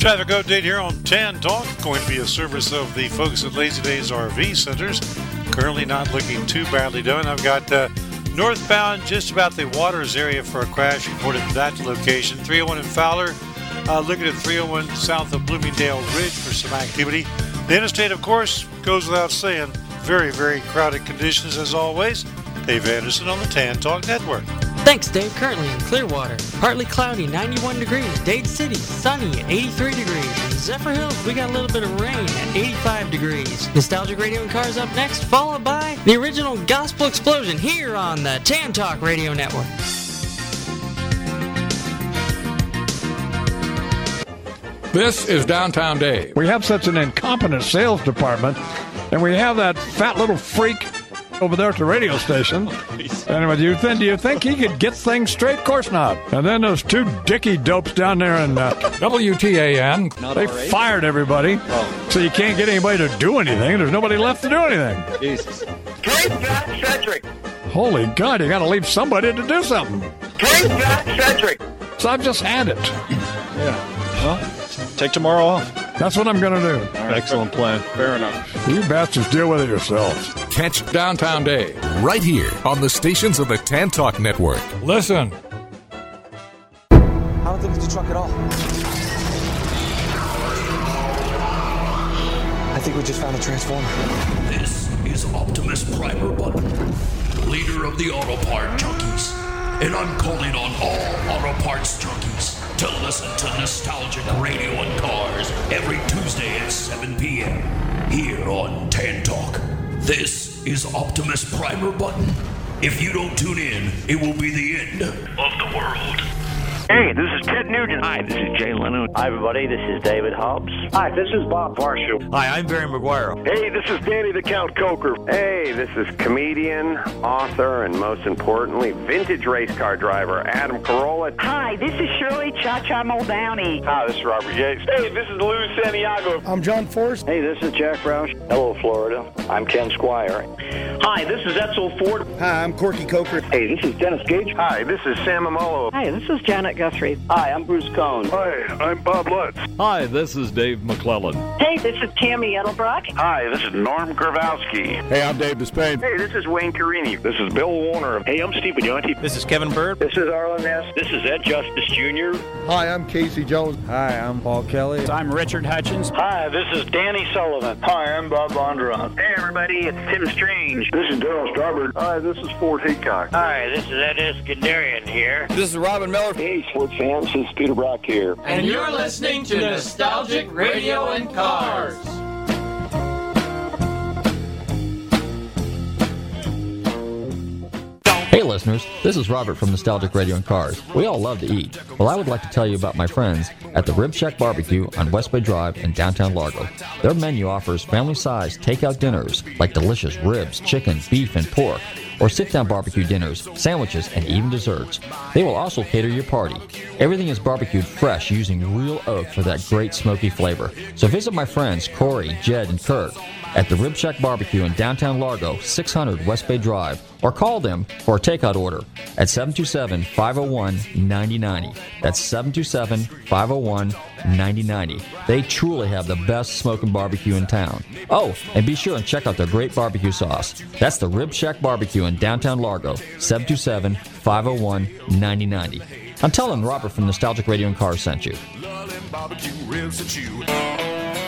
Traffic update here on Tan Talk. Going to be a service of the folks at Lazy Days RV Centers. Currently not looking too badly done. I've got uh, northbound just about the Waters area for a crash reported at that location. 301 in Fowler. Uh, looking at 301 south of Bloomingdale Ridge for some activity. The interstate, of course, goes without saying. Very, very crowded conditions as always. Dave Anderson on the Tan Talk Network. Thanks, Dave. Currently in Clearwater, partly cloudy, 91 degrees. Dade City, sunny at 83 degrees. In Zephyr Hills, we got a little bit of rain at 85 degrees. Nostalgic Radio and Cars up next, followed by the original Gospel Explosion here on the Tan Talk Radio Network. This is Downtown Dave. We have such an incompetent sales department, and we have that fat little freak over there at the radio station. Anyway, do you think do you think he could get things straight? Of course not. And then those two dicky dopes down there in uh, WTAN. they fired everybody, so you can't get anybody to do anything. There's nobody left to do anything. Jesus. Drink that, Cedric. Holy God, you got to leave somebody to do something. Drink that, Cedric. So I've just had it. Yeah. Well, take tomorrow off. That's what I'm going to do. Excellent plan. Fair enough. You bastards deal with it yourselves. Catch Downtown Dave right here on the stations of the Tan Talk Network. Listen. I don't think it's a truck at all. I think we just found a transformer. This is Optimus Primer Button, leader of the auto part junkies. And I'm calling on all auto parts junkies to listen to nostalgic radio and cars every Tuesday at 7 p.m. here on Tan Talk. This is Optimus Primer Button. If you don't tune in, it will be the end of the world. Hey, this is Ted Nugent. Hi, this is Jay Leno. Hi, everybody. This is David Hobbs. Hi, this is Bob Varsha. Hi, I'm Barry McGuire. Hey, this is Danny the Count Koker. Hey, this is comedian, author, and most importantly, vintage race car driver Adam Carolla. Hi, this is Shirley Cha Cha Muldowney. Hi, this is Robert Yates. Hey, this is Lou Santiago. I'm John Forrest. Hey, this is Jack Roush. Hello, Florida. I'm Ken Squier. Hi, this is Edsel Ford. Hi, I'm Corky Coker. Hey, this is Dennis Gage. Hi, this is Sam Amolo. Hi, this is Janet Guthrie. Hi, I'm Bruce Cohn. Hi, I'm Bob Lutz. Hi, this is Dave McClellan. Hey, this is Tammy Edelbrock. Hi, this is Norm Grabowski. Hey, I'm Dave Despain. Hey, this is Wayne Carini. This is Bill Warner. Hey, I'm Steve Bignotti. This is Kevin Bird. This is Arlen Ness. This is Ed Justice Jr. Hi, I'm Casey Jones. Hi, I'm Paul Kelly. I'm Richard Hutchins. Hi, this is Danny Sullivan. Hi, I'm Bob Bondurant. Hey, everybody, it's Tim Strange. This is Darryl Starbird. Hi, this is Ford Heacock. Hi, this is Ed Iskenderian here. This is Robin Miller. Hey, sports fans, this is Peter Brock here. And you're listening to Nostalgic Radio and Cars. Hey listeners, this is Robert from Nostalgic Radio and Cars. We all love to eat. Well, I would like to tell you about my friends at the Rib Shack Barbecue on West Bay Drive in downtown Largo. Their menu offers family-sized takeout dinners like delicious ribs, chicken, beef, and pork, or sit-down barbecue dinners, sandwiches, and even desserts. They will also cater your party. Everything is barbecued fresh using real oak for that great smoky flavor. So visit my friends Corey, Jed, and Kirk at the Rib Shack Barbecue in downtown Largo, 600 West Bay Drive, or call them for a takeout order at 727 501 9090. That's 727 501 9090. They truly have the best smoking barbecue in town. Oh, and be sure and check out their great barbecue sauce. That's the Rib Shack Barbecue in downtown Largo, 727 501 9090. I'm telling Robert from Nostalgic Radio and Cars sent you.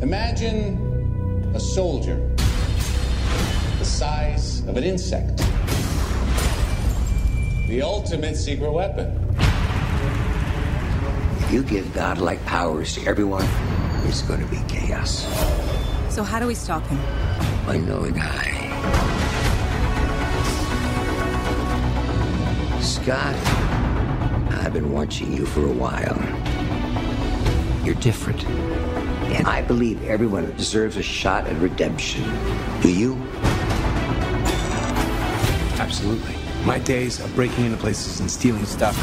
Imagine a soldier the size of an insect. The ultimate secret weapon. If you give godlike powers to everyone, it's going to be chaos. So, how do we stop him? I know a guy. Scott I've been watching you for a while. You're different. And I believe everyone deserves a shot at redemption. Do you? Absolutely. My days of breaking into places and stealing stuff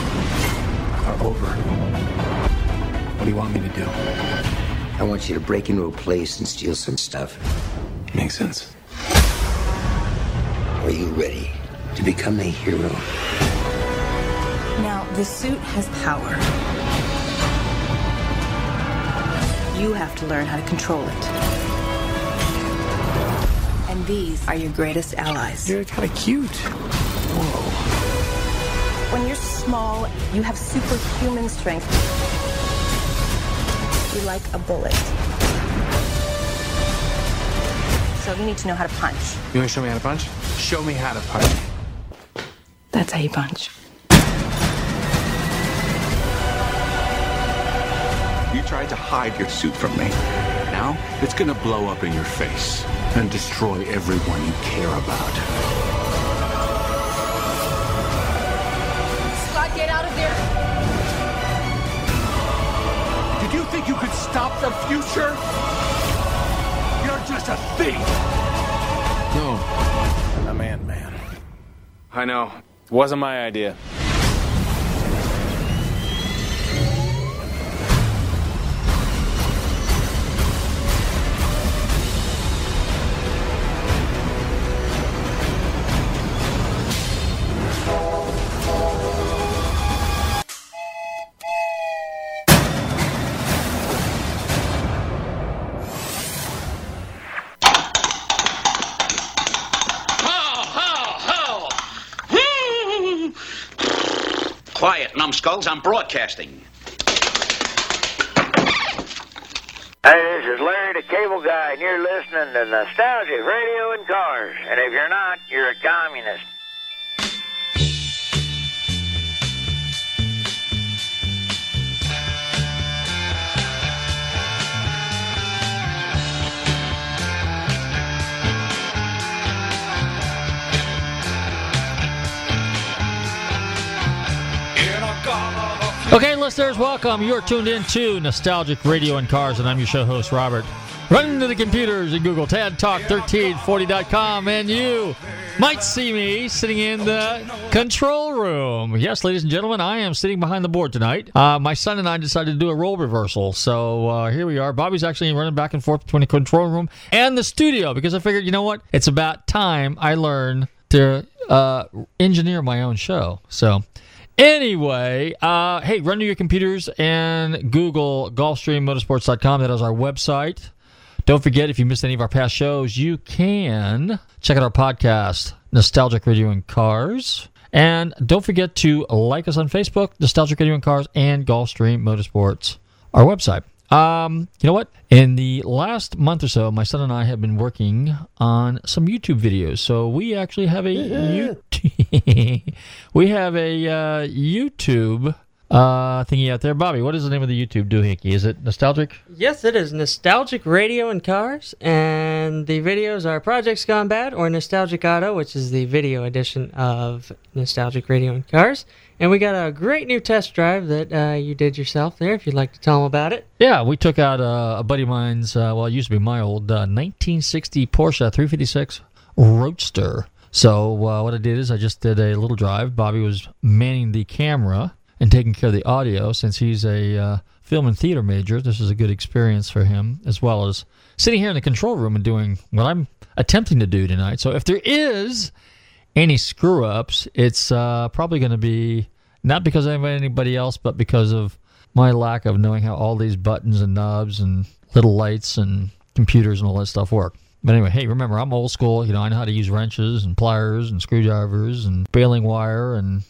are over. What do you want me to do? I want you to break into a place and steal some stuff. Makes sense. Are you ready to become a hero? Now, the suit has power. You have to learn how to control it. And these are your greatest allies. You're kind of cute. Whoa. When you're small, you have superhuman strength. You're like a bullet. So you need to know how to punch. You want to show me how to punch? Show me how to punch. That's how you punch. You tried to hide your suit from me. Now it's gonna blow up in your face and destroy everyone you care about. Scott, get out of there! Did you think you could stop the future? You're just a thief! No. I'm Ant Man. I know. Wasn't my idea. Numbskulls. I'm broadcasting. Hey, this is Larry the Cable Guy, and you're listening to Nostalgic Radio and Cars. And if you're not, you're a communist. Okay, listeners, welcome. You're tuned in to Nostalgic Radio and Cars, and I'm your show host, Robert. Run to the computers and Google TanTalk1340.com, and you might see me sitting in the control room. Yes, ladies and gentlemen, I am sitting behind the board tonight. Uh, my son and I decided to do a role reversal, so uh, here we are. Bobby's actually running back and forth between the control room and the studio because I figured, you know what? It's about time I learn to uh, engineer my own show. So. Anyway, uh, hey, run to your computers and Google GulfstreamMotorsports.com. That is our website. Don't forget, if you missed any of our past shows, you can check out our podcast, Nostalgic Radio and Cars. And don't forget to like us on Facebook, Nostalgic Radio and Cars, and Gulfstream Motorsports, our website. Um, you know what? In the last month or so, my son and I have been working on some YouTube videos. So we actually have a YouTube, we have a uh, YouTube uh, thingy out there. Bobby, what is the name of the YouTube doohickey? Is it nostalgic? Yes, it is Nostalgic Radio and Cars, and the videos are Projects Gone Bad or Nostalgic Auto, which is the video edition of Nostalgic Radio and Cars. And we got a great new test drive that uh, you did yourself there, if you'd like to tell them about it. Yeah, we took out uh, a buddy of mine's, uh, well, it used to be my old uh, 1960 Porsche 356 Roadster. So uh, what I did is I just did a little drive. Bobby was manning the camera and taking care of the audio since he's a uh, film and theater major. This is a good experience for him, as well as sitting here in the control room and doing what I'm attempting to do tonight. So if there is any screw ups, it's uh, probably going to be not because of anybody else, but because of my lack of knowing how all these buttons and knobs and little lights and computers and all that stuff work. But anyway, hey, remember, I'm old school. You know, I know how to use wrenches and pliers and screwdrivers and baling wire and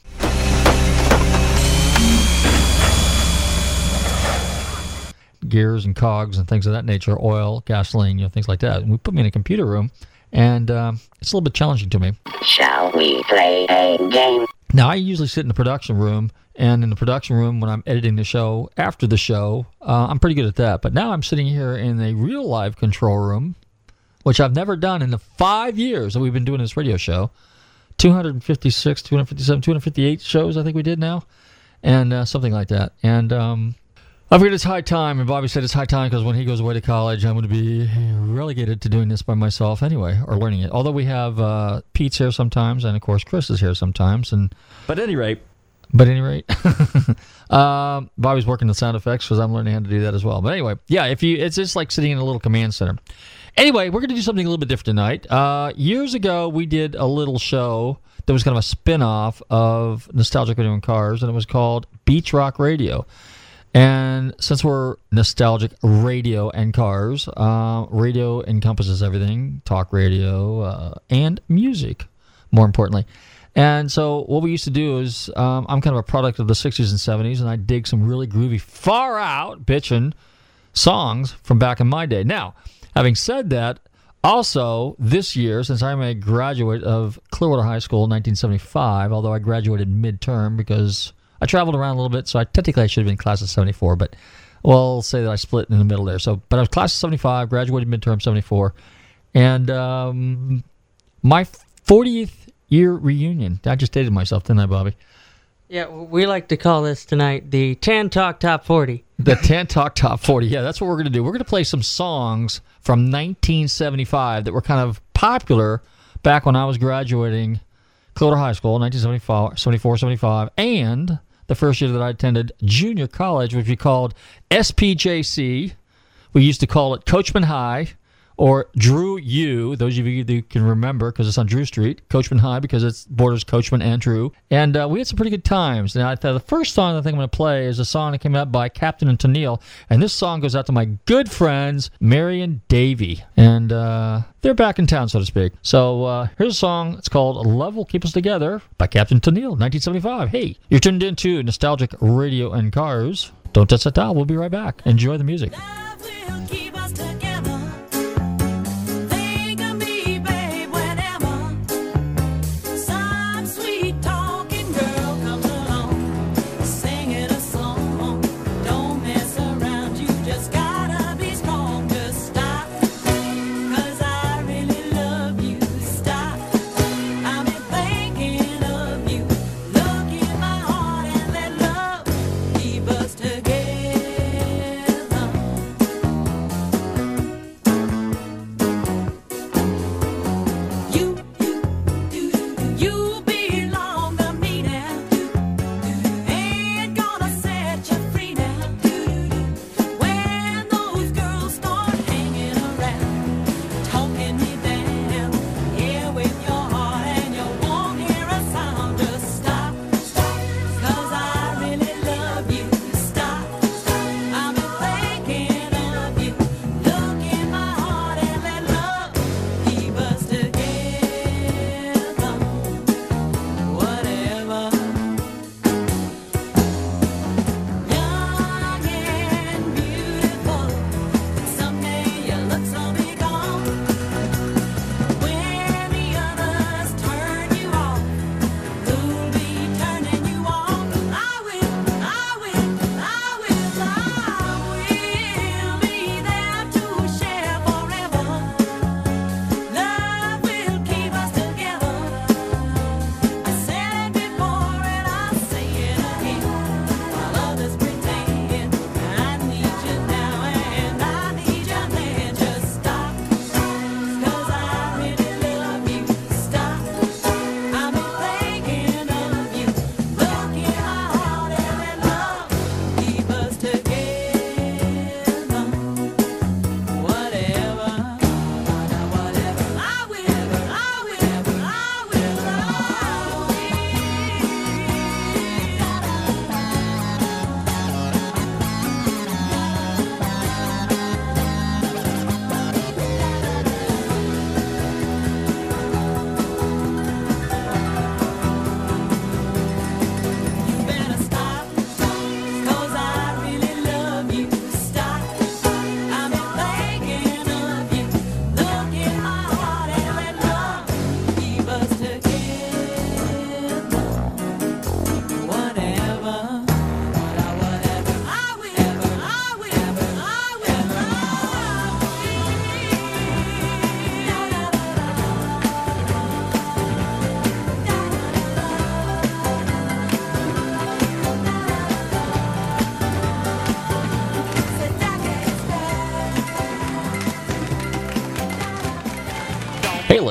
gears and cogs and things of that nature, oil, gasoline, you know, things like that. And we put me in a computer room, and um, it's a little bit challenging to me. Shall we play a game? Now, I usually sit in the production room, and in the production room, when I'm editing the show after the show, uh, I'm pretty good at that. But now I'm sitting here in a real live control room, which I've never done in the five years that we've been doing this radio show. 256, 257, 258 shows, I think we did now. and uh, something like that. And um, I figured it's high time, and Bobby said it's high time because when he goes away to college, I'm going to be relegated to doing this by myself anyway, or learning it. Although we have uh, Pete's here sometimes, and of course Chris is here sometimes. And but at any rate, but at any rate, um, Bobby's working the sound effects because I'm learning how to do that as well. But anyway, yeah, if you, it's just like sitting in a little command center. Anyway, we're going to do something a little bit different tonight. Uh, years ago, we did a little show that was kind of a spin off of Nostalgic Radio and Cars, and it was called Beach Rock Radio. And since we're nostalgic radio and cars, uh, radio encompasses everything talk radio uh, and music, more importantly. And so, what we used to do is, um, I'm kind of a product of the 60s and 70s, and I dig some really groovy, far out bitchin' songs from back in my day. Now, having said that, also, this year, since I'm a graduate of Clearwater High School in 1975, although I graduated midterm because I traveled around a little bit, so I technically I should have been class of 74, but we'll say that I split in the middle there. So, but I was class of 75, graduated midterm 74, and um, my 40th year reunion. I just dated myself, didn't I, Bobby? Yeah, we like to call this tonight the Tan Talk Top 40. The Tan Talk Top 40. Yeah, that's what we're going to do. We're going to play some songs from 1975 that were kind of popular back when I was graduating Clearwater High School, 1974, 75, and the first year that I attended junior college, which we called SPJC. We used to call it Coachman High or Drew U. Those of you that can remember because it's on Drew Street, Coachman High because it borders Coachman and Drew. And uh, we had some pretty good times. Now, the first song I think I'm going to play is a song that came out by Captain and Tennille, and this song goes out to my good friends Mary and Davey, and uh, they're back in town, so to speak. So uh, here's a song. It's called "Love Will Keep Us Together" by Captain Tennille, 1975. Hey, you're tuned into nostalgic radio and cars. Don't touch that dial. We'll be right back. Enjoy the music.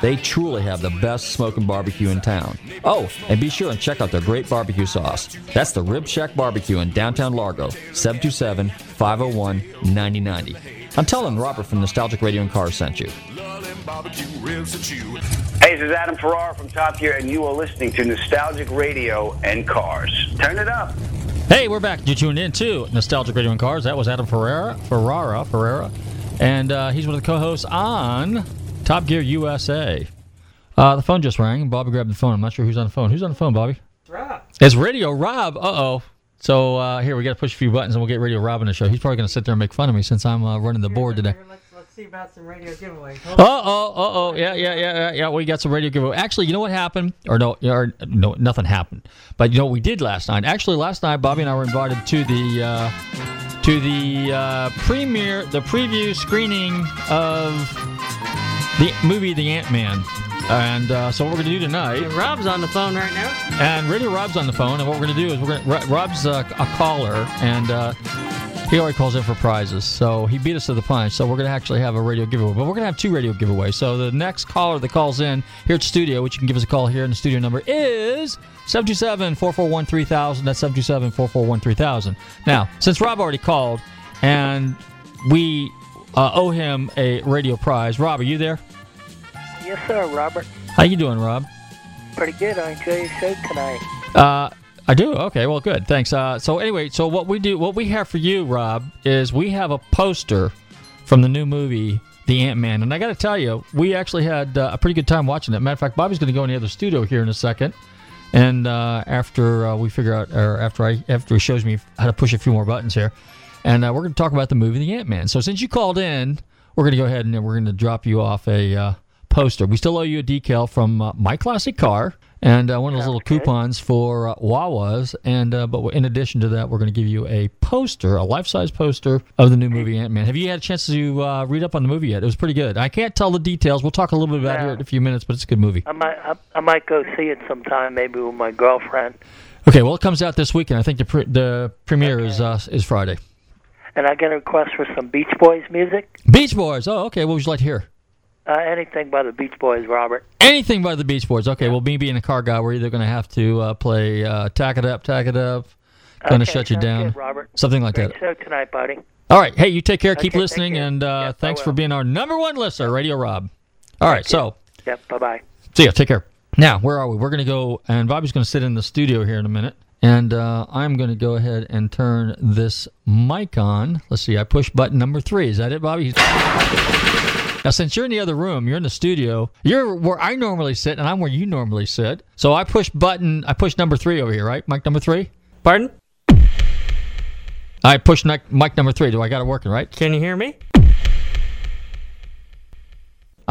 They truly have the best smoking barbecue in town. Oh, and be sure and check out their great barbecue sauce. That's the Rib Shack Barbecue in downtown Largo, 727 501 9090. I'm telling Robert from Nostalgic Radio and Cars sent you. Hey, this is Adam Ferrara from Top Gear, and you are listening to Nostalgic Radio and Cars. Turn it up. Hey, we're back. You tuned in to Nostalgic Radio and Cars. That was Adam Ferrara, Ferrara, Ferrara, and uh, he's one of the co-hosts on Top Gear USA. Uh, the phone just rang. Bobby grabbed the phone. I'm not sure who's on the phone. Who's on the phone, Bobby? Rob. It's Radio Rob. Uh oh. So uh, here we got to push a few buttons, and we'll get Radio Rob on the show. He's probably going to sit there and make fun of me since I'm uh, running the board today. Let's, let's see about some radio giveaways. Uh oh, uh oh, yeah, yeah, yeah, yeah, yeah. We got some radio giveaway. Actually, you know what happened? Or no, or no, nothing happened. But you know what we did last night? Actually, last night Bobby and I were invited to the uh, to the uh, premiere, the preview screening of the movie The Ant Man. And uh, so what we're going to do tonight. Rob's on the phone right now. And Radio Rob's on the phone, and what we're going to do is we're going Rob's uh, a caller, and uh, he already calls in for prizes. So he beat us to the punch. So we're going to actually have a radio giveaway, but we're going to have two radio giveaways. So the next caller that calls in here at the studio, which you can give us a call here, in the studio number is 727-441-3000. That's 727-441-3000. Now, since Rob already called, and we uh, owe him a radio prize, Rob, are you there? Yes, sir, Robert. How you doing, Rob? Pretty good. I enjoy your show tonight. Uh, I do. Okay. Well, good. Thanks. Uh, so anyway, so what we do, what we have for you, Rob, is we have a poster from the new movie, The Ant Man, and I got to tell you, we actually had uh, a pretty good time watching it. Matter of fact, Bobby's going to go in the other studio here in a second, and uh, after uh, we figure out, or after I, after he shows me how to push a few more buttons here, and uh, we're going to talk about the movie, The Ant Man. So since you called in, we're going to go ahead and we're going to drop you off a uh, poster. We still owe you a decal from uh, my classic car and uh, one of those little coupons for uh, Wawas. And uh, but in addition to that, we're going to give you a poster, a life-size poster of the new movie Ant Man. Have you had a chance to uh, read up on the movie yet? It was pretty good. I can't tell the details. We'll talk a little bit about it here in a few minutes, but it's a good movie. I might, I, I might go see it sometime, maybe with my girlfriend. Okay, well, it comes out this weekend. I think the pre- the premiere is uh, is Friday. And I get a request for some Beach Boys music. Beach Boys. Oh, okay. What would you like to hear? Uh, anything by the Beach Boys, Robert. Anything by the Beach Boys. Okay, well, me being a car guy, we're either going to have to uh, play uh, Tack It Up, Tack It Up, to Okay, shut you down. good, Robert. Something like Great that. show tonight, buddy. All right. Hey, you take care. Keep Okay, thank listening. you. And uh, Yes, thanks for being our number one listener, Radio Rob. All right. So, Yep, bye-bye. see ya. Take care. Now, where are we? We're going to go, and Bobby's going to sit in the studio here in a minute. And uh, I'm going to go ahead and turn this mic on. Let's see. I push button number three. Is that it, Bobby? Now, since you're in the other room, you're in the studio. You're where I normally sit, and I'm where you normally sit. So I push button. I push number three over here, right? Mic number three. Pardon? I push mic, mic number three. Do I got it working right? Can you hear me?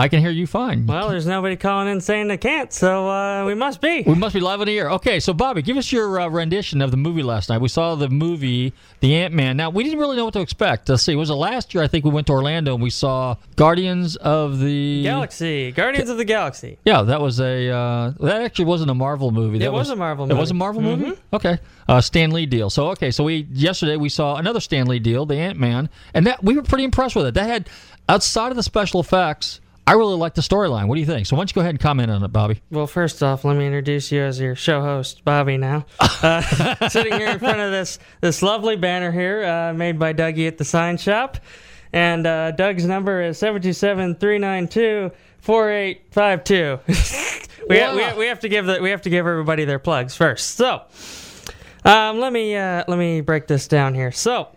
I can hear you fine. Well, there's nobody calling in saying they can't, so uh, we must be. We must be live on the air. Okay, so Bobby, give us your uh, rendition of the movie last night. We saw the movie, The Ant Man. Now, we didn't really know what to expect. Let's see, was it last year? I think we went to Orlando and we saw Guardians of the Galaxy, Guardians of the Galaxy. Yeah, that was a. Uh, that actually wasn't a Marvel movie. That It was a Marvel movie. It was a. Marvel movie. Mhm. Okay, uh, Stan Lee deal. So okay, so we yesterday we saw another Stan Lee deal, The Ant Man, and that we were pretty impressed with it. That had outside of the special effects. I really like the storyline. What do you think? So why don't you go ahead and comment on it, Bobby? Well, first off, let me introduce you as your show host, Bobby. Now, uh, sitting here in front of this this lovely banner here, uh, made by Dougie at the Sign Shop, and uh, Doug's number is 727-392-4852. we, ha- we, we have to give the, we have to give everybody their plugs first. So, um, let me uh, let me break this down here. So,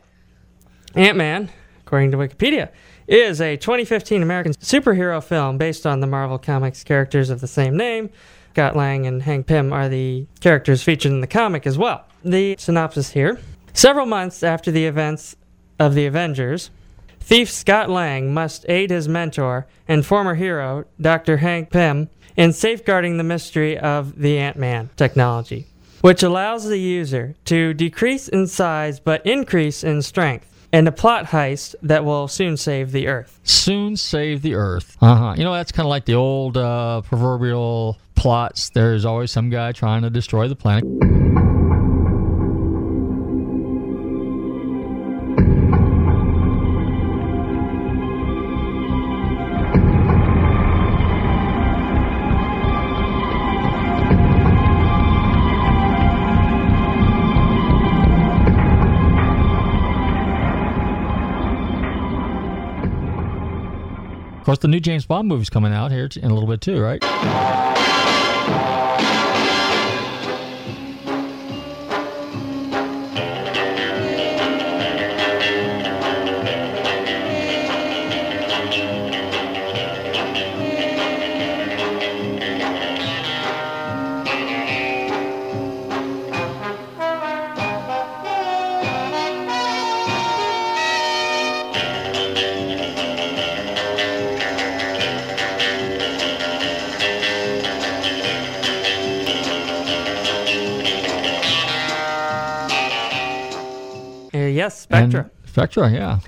Ant Man, according to Wikipedia, is a 2015 American superhero film based on the Marvel Comics characters of the same name. Scott Lang and Hank Pym are the characters featured in the comic as well. The synopsis here Several months after the events of the Avengers, thief Scott Lang must aid his mentor and former hero, Dr. Hank Pym, in safeguarding the mystery of the Ant Man technology, which allows the user to decrease in size but increase in strength. And a plot heist that will soon save the Earth. Soon save the Earth. Uh huh. You know, that's kind of like the old uh, proverbial plots. There's always some guy trying to destroy the planet. Of course, the new James Bond movie's coming out here in a little bit too, right? Spectre. And Spectre, yeah.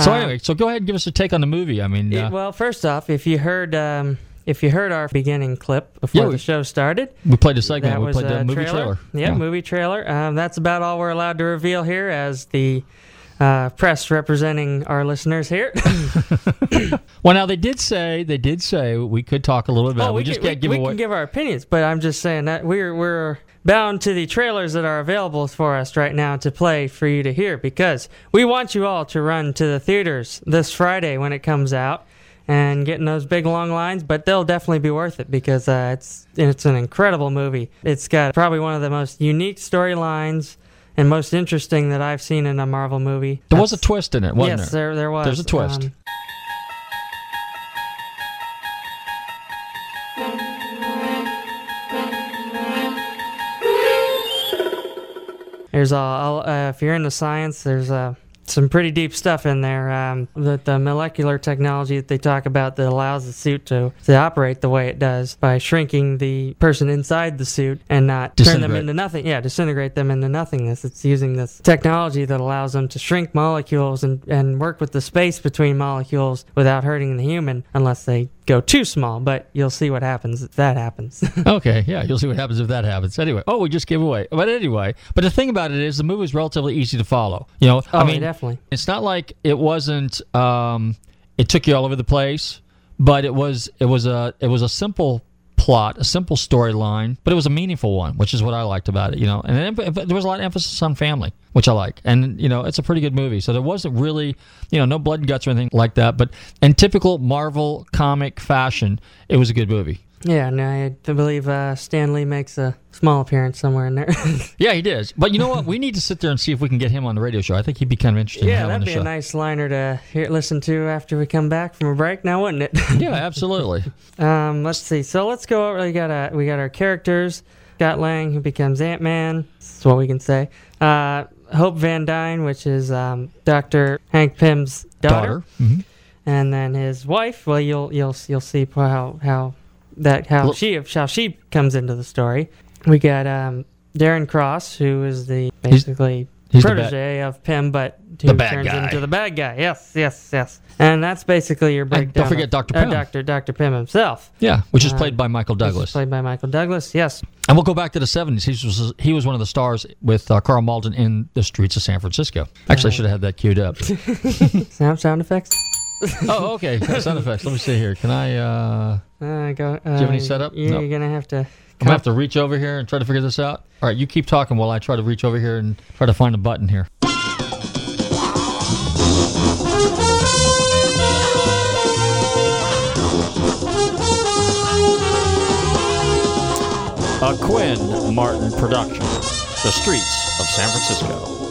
So Uh, anyway, so go ahead and give us a take on the movie. I mean, uh, well, first off, if you heard um, if you heard our beginning clip before Yeah, the show started, we played a segment. that We was played the movie trailer. Yeah, Yeah. movie trailer. Um, that's about all we're allowed to reveal here as the uh, press representing our listeners here. well, now they did say they did say we could talk a little bit about. it. we, just can, can't give we away. can give our opinions, but I'm just saying that we're we're bound to the trailers that are available for us right now to play for you to hear because we want you all to run to the theaters this Friday when it comes out and getting those big long lines, but they'll definitely be worth it because uh, it's it's an incredible movie. It's got probably one of the most unique storylines and most interesting that I've seen in a Marvel movie. there was a twist in it, wasn't yes, there? there there was. There's a twist. Um, There's all, uh, if you're into science, there's uh, some pretty deep stuff in there. Um, the, the molecular technology that they talk about that allows the suit to, to operate the way it does by shrinking the person inside the suit and not turn them into nothing. Yeah, disintegrate them into nothingness. It's using this technology that allows them to shrink molecules and, and work with the space between molecules without hurting the human unless they go too small. But you'll see what happens if that happens. okay, yeah, you'll see what happens if that happens. Anyway, oh, we just gave away. But anyway, but the thing about it is, the movie is relatively easy to follow. You know, Oh, I mean, definitely. It's not like it wasn't. Um, it took you all over the place, but it was. It was a. It was a simple plot, a simple storyline, but it was a meaningful one, which is what I liked about it. You know, and there was a lot of emphasis on family, which I like, and you know, it's a pretty good movie. So there wasn't really, you know, no blood and guts or anything like that. But in typical Marvel comic fashion, it was a good movie. Yeah, I believe uh, Stan Lee makes a small appearance somewhere in there. Yeah, he does. But you know what? We need to sit there and see if we can get him on the radio show. I think he'd be kind of interesting. in yeah, that'd be show. a nice liner to hear, listen to after we come back from a break. Now, wouldn't it? yeah, absolutely. um, let's see. So let's go over. We got uh, we got our characters. Scott Lang, who becomes Ant Man. That's what we can say. Uh, Hope Van Dyne, which is um, Doctor Hank Pym's daughter, Daughter. Mhm. and then his wife. Well, you'll you'll you'll see how how that how she how she comes into the story. We got um, Darren Cross, who is the He's- basically he's the bad- protege of Pym, but who The turns guy. into the bad guy. Yes, yes, yes. And that's basically your breakdown. don't forget of- Dr. uh, Pym. Dr. Dr. Pym himself. Yeah, which is Uh, played by Michael Douglas. played by Michael Douglas. Yes. And we'll go back to the 70s. He was, he was one of the stars with uh, Karl Malden in the streets of San Francisco. Actually, I should have had that queued up. sound sound effects. oh, okay. Sound effects. Let me see here. Can I? Uh, Uh, go. Uh, Do you have any setup? You're No. gonna have to. I'm gonna have to reach over here and try to figure this out. All right, you keep talking while I try to reach over here and try to find a button here. A Quinn Martin production. The streets of San Francisco.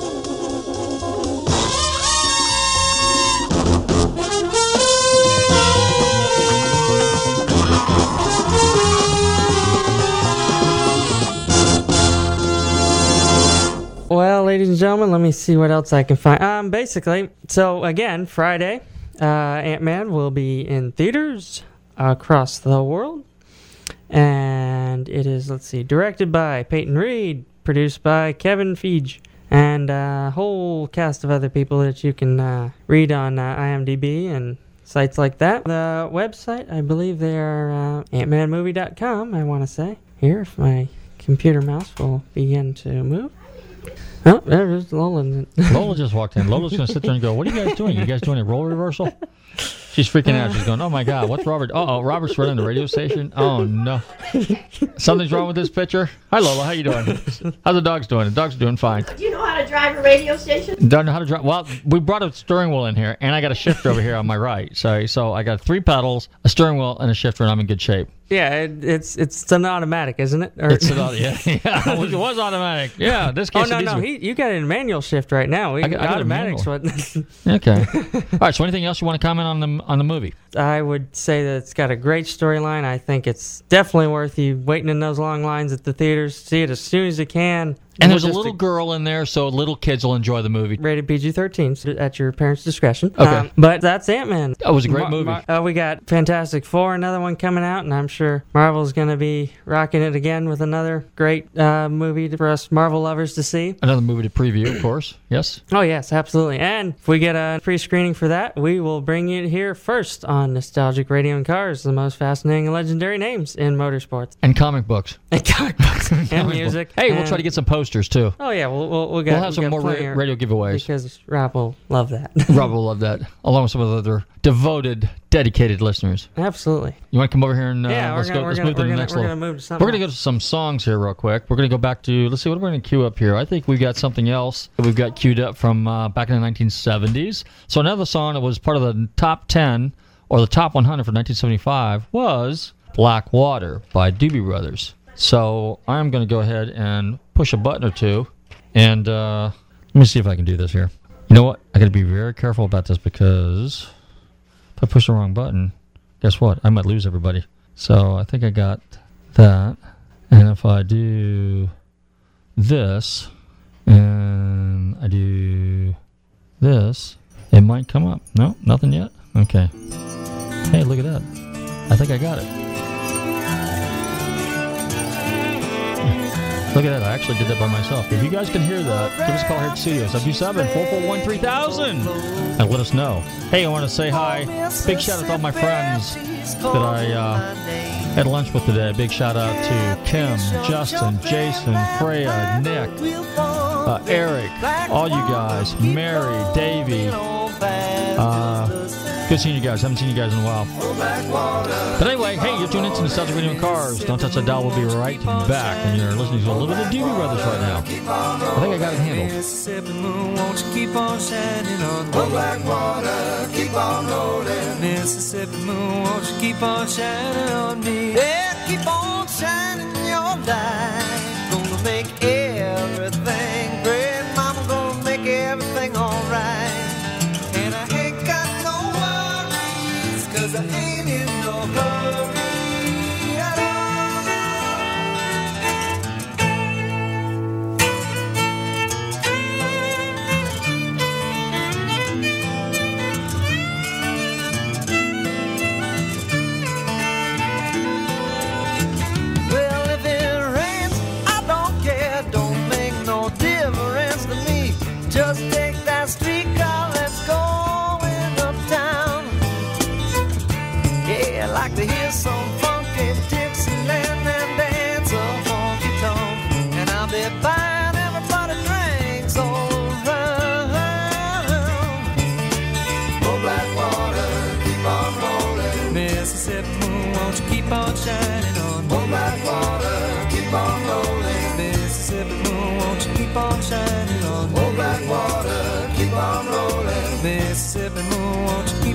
Well, ladies and gentlemen, let me see what else I can find. Um, basically, so again, Friday, uh, Ant Man will be in theaters across the world, and it is let's see, directed by Peyton Reed, produced by Kevin Feige, and a whole cast of other people that you can uh, read on uh, IMDb and sites like that. The website, I believe they are uh, antmanmovie.com. I want to say here, if my computer mouse will begin to move. Oh, there's Lola. Lola just walked in. Lola's going to sit there and go, What are you guys doing? You guys doing a role reversal? She's freaking out. She's going, Oh my God, what's Robert? Oh, Robert's running the radio station? Oh no. Something's wrong with this picture. Hi, Lola. How you doing? How's the dogs doing? The dogs are doing fine. Do you know how to drive a radio station? Don't know how to drive. Well, we brought a steering wheel in here, and I got a shifter over here on my right. So, so I got three pedals, a steering wheel, and a shifter, and I'm in good shape. Yeah, it, it's it's an automatic, isn't it? Or, It's an auto- yeah, yeah. It was automatic. Yeah, this oh, case. Oh no, no, he, you got it in manual shift right now. We, I got- I got a automatics. Okay. All right. So, anything else you want to comment on the on the movie? I would say that it's got a great storyline. I think it's definitely worth you waiting in those long lines at the theaters. See it as soon as you can. And there's a Just little girl in there, so little kids will enjoy the movie. rated PG-13 so at your parents' discretion. Okay. but that's Ant-Man. That was a great movie. uh, we got Fantastic Four, another one coming out, and I'm sure Marvel's going to be rocking it again with another great uh, movie for us Marvel lovers to see. Another movie to preview, of course. Yes. Oh yes, absolutely. And if we get a pre-screening for that, we will bring it here first on Nostalgic Radio and Cars, the most fascinating and legendary names in motorsports And comic books. and comic books and Comic music. books. Hey, we'll try to get some posters too. Oh yeah, we'll we'll, we'll, get, We'll have some more plenty ra- radio giveaways. because Rob will love that. Rob will love that, along with some of the other devoted, dedicated listeners. Absolutely. You want to come over here and uh, Yeah, let's gonna- go. Let's gonna- move to the gonna- next we're level. gonna move to We're gonna go to some songs here real quick. We're gonna go back to let's see what we're gonna queue up here. I think we've got something else that we've got queued up from uh, back in the 1970s. So another song that was part of the top 10 or the top 100 for 1975 was "Black Water" by Doobie Brothers. So I'm gonna go ahead and push a button or two, and uh, let me see if I can do this here. You know what? I got to be very careful about this because if I push the wrong button, guess what? I might lose everybody. So I think I got that. And if I do this and I do this, it might come up. No, nothing yet? Okay. Hey, look at that. I think I got it. Look at that. I actually did that by myself. If you guys can hear that, give us a call here at studio. 77 441 3000 and let us know. Hey, I want to say hi. Big shout out to all my friends that I uh, had lunch with today. Big shout out to Kim, Justin, Jason, Freya, Nick, uh, Eric, all you guys, Mary, Davey. Uh, good seeing you guys. Haven't seen you guys in a while. But anyway, hey, you're tuning into Nostalgic Radio and Cars. Don't touch that dial. We'll be right back. And you're listening to a little bit of Doobie Brothers right now. I think I got it handled. Mississippi moon, won't you keep on shining on me? Oh, black water, keep on rolling. Mississippi moon, won't you keep on shining on me? Yeah, keep on shining your light.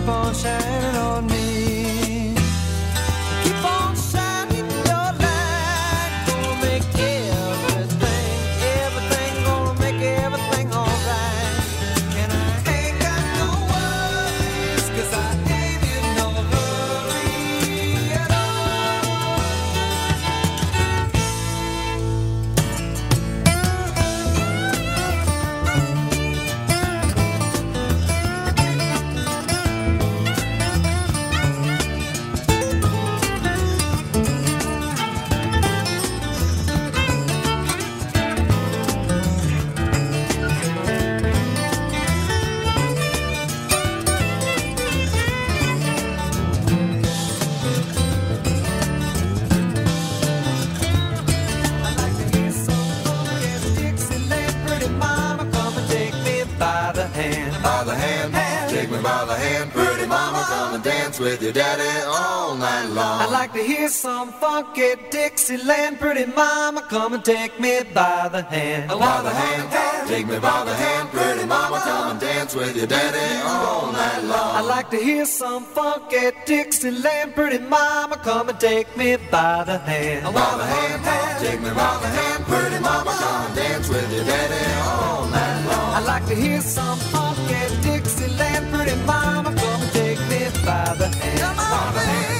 Keep on shining on me? By the hand. Pretty mama, come and dance with your daddy all night long. I'd like to hear some funky Dixieland. Pretty mama, come and take me by the hand. By the hand, take me by the hand. Pretty mama, come and dance with your daddy all night long. I'd like to hear some funky Dixieland. Pretty mama, come and take me by the hand. By the hand, take me by the hand. Pretty mama, come and dance with your daddy all night long. I'd like to hear some funky. Pretty mama, come take me by the hand. By the hand,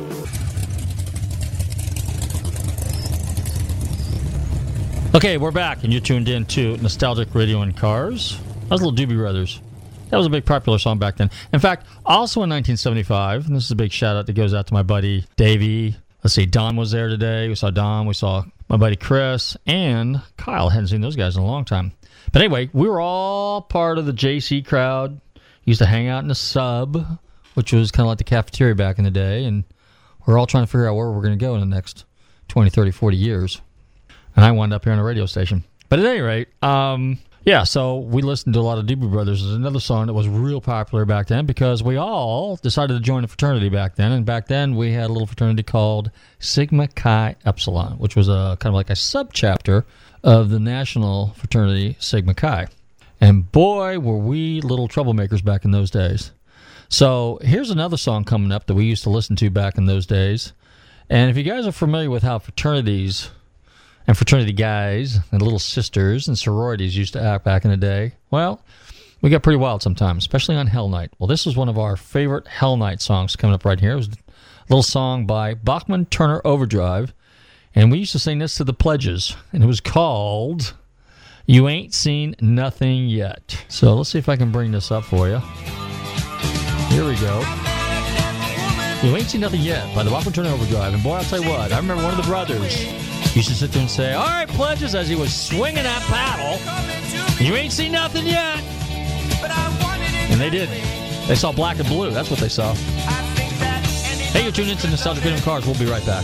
Okay, we're back, and you're tuned in to Nostalgic Radio and Cars. That was Little Doobie Brothers. That was a big popular song back then. In fact, also in 1975, and this is a big shout out that goes out to my buddy Davey. Let's see, Don was there today. We saw Don. We saw my buddy Chris and Kyle. Hadn't seen those guys in a long time. But anyway, we were all part of the JC crowd. Used to hang out in the sub, which was kind of like the cafeteria back in the day, and we're all trying to figure out where we're going to go in the next 20, 30, 40 years and I wound up here on a radio station. But at any rate, um, yeah, so we listened to a lot of Doobie Brothers. There's another song that was real popular back then because we all decided to join a fraternity back then. And back then we had a little fraternity called Sigma Chi Epsilon, which was a kind of like a subchapter of the national fraternity Sigma Chi. And boy, were we little troublemakers back in those days. So here's another song coming up that we used to listen to back in those days. And if you guys are familiar with how fraternities and fraternity guys and little sisters and sororities used to act back in the day, well, we got pretty wild sometimes, especially on Hell Night. Well, this is one of our favorite Hell Night songs coming up right here. It was a little song by Bachman Turner Overdrive, and we used to sing this to the pledges, and it was called You Ain't Seen Nothing Yet. So let's see if I can bring this up for you. Here we go. You Ain't Seen Nothing Yet by the Bachman Turner Overdrive. And boy, I'll tell you what, I remember one of the brothers used to sit there and say, All right, pledges, as he was swinging that paddle, you ain't seen nothing yet. And they did. They saw black and blue. That's what they saw. Hey, you're tuned into Nostalgic Radio Cars. We'll be right back.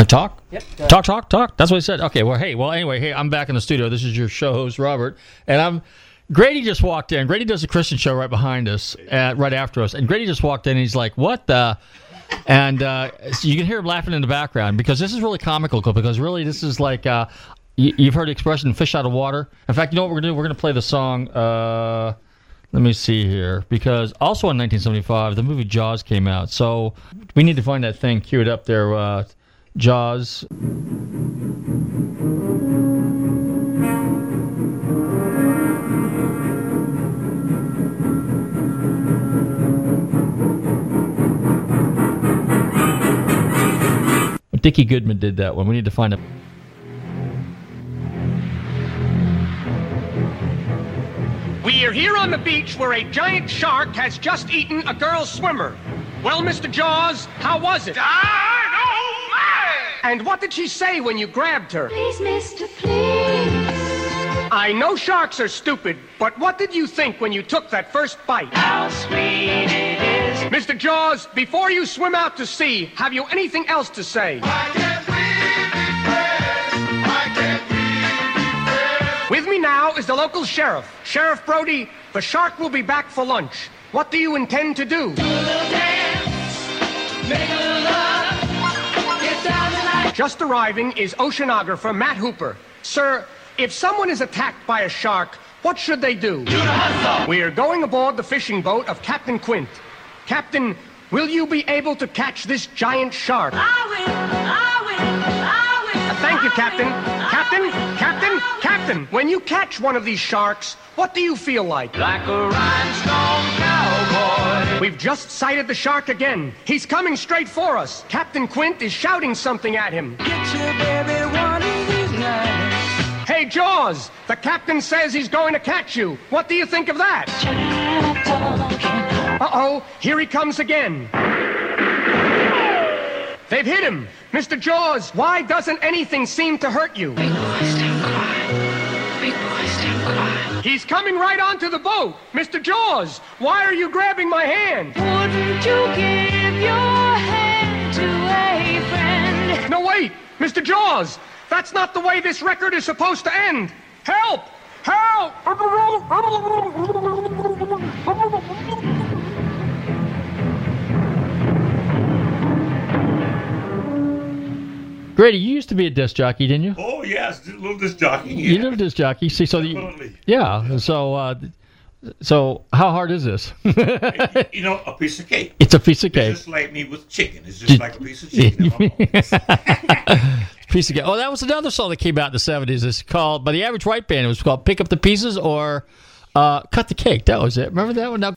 Uh, talk? Yep. Talk, talk, talk. That's what he said. Okay, well, hey, well, anyway, hey, I'm back in the studio. This is your show host, Robert, and I'm. Grady just walked in. Grady does a Christian show right behind us, at, right after us, and Grady just walked in. and He's like, "What the?" And uh, so you can hear him laughing in the background because this is really comical. Because really, this is like uh, you, you've heard the expression "fish out of water." In fact, you know what we're gonna do? We're gonna play the song. Uh, let me see here, because also in 1975, the movie Jaws came out. So we need to find that thing. Cue it up there. Uh, Jaws. Dickie Goodman did that one. We need to find a. We are here on the beach where a giant shark has just eaten a girl swimmer. Well, Mr. Jaws, how was it? Ah, And what did she say when you grabbed her? Please, mister, please. I know sharks are stupid, but what did you think when you took that first bite? How sweet it is. Mr. Jaws, before you swim out to sea, have you anything else to say? I can't believe. With me now is the local sheriff. Sheriff Brody, the shark will be back for lunch. What do you intend to do? Just arriving is oceanographer Matt Hooper. Sir, if someone is attacked by a shark, what should they do? We are going aboard the fishing boat of Captain Quint. Captain, will you be able to catch this giant shark? Uh, Thank you, Captain. Captain, Captain, Captain, when you catch one of these sharks, what do you feel like? Like a rhinestone cowboy. We've just sighted the shark again. He's coming straight for us. Captain Quint is shouting something at him. Get your baby one of these nights. Hey, Jaws, the captain says he's going to catch you. What do you think of that? Uh-oh, here he comes again. They've hit him. Mr. Jaws, why doesn't anything seem to hurt you? He's coming right onto the boat. Mr. Jaws, why are you grabbing my hand? Wouldn't you give your hand to a friend? No, wait. Mr. Jaws, that's not the way this record is supposed to end. Help! Help! Grady, you used to be a disc jockey, didn't you? Oh yes, a little disc jockey. You Yeah. did a disc jockey. See, so the, yeah. So, uh, so how hard is this? You know, a piece of cake. It's a piece of cake. It's just like me with chicken. It's just like a piece of chicken. piece of cake. Oh, that was another song that came out in the seventies. It's called by the Average White Band. It was called "Pick Up the Pieces" or uh, "Cut the Cake." That was it. Remember that one? Now,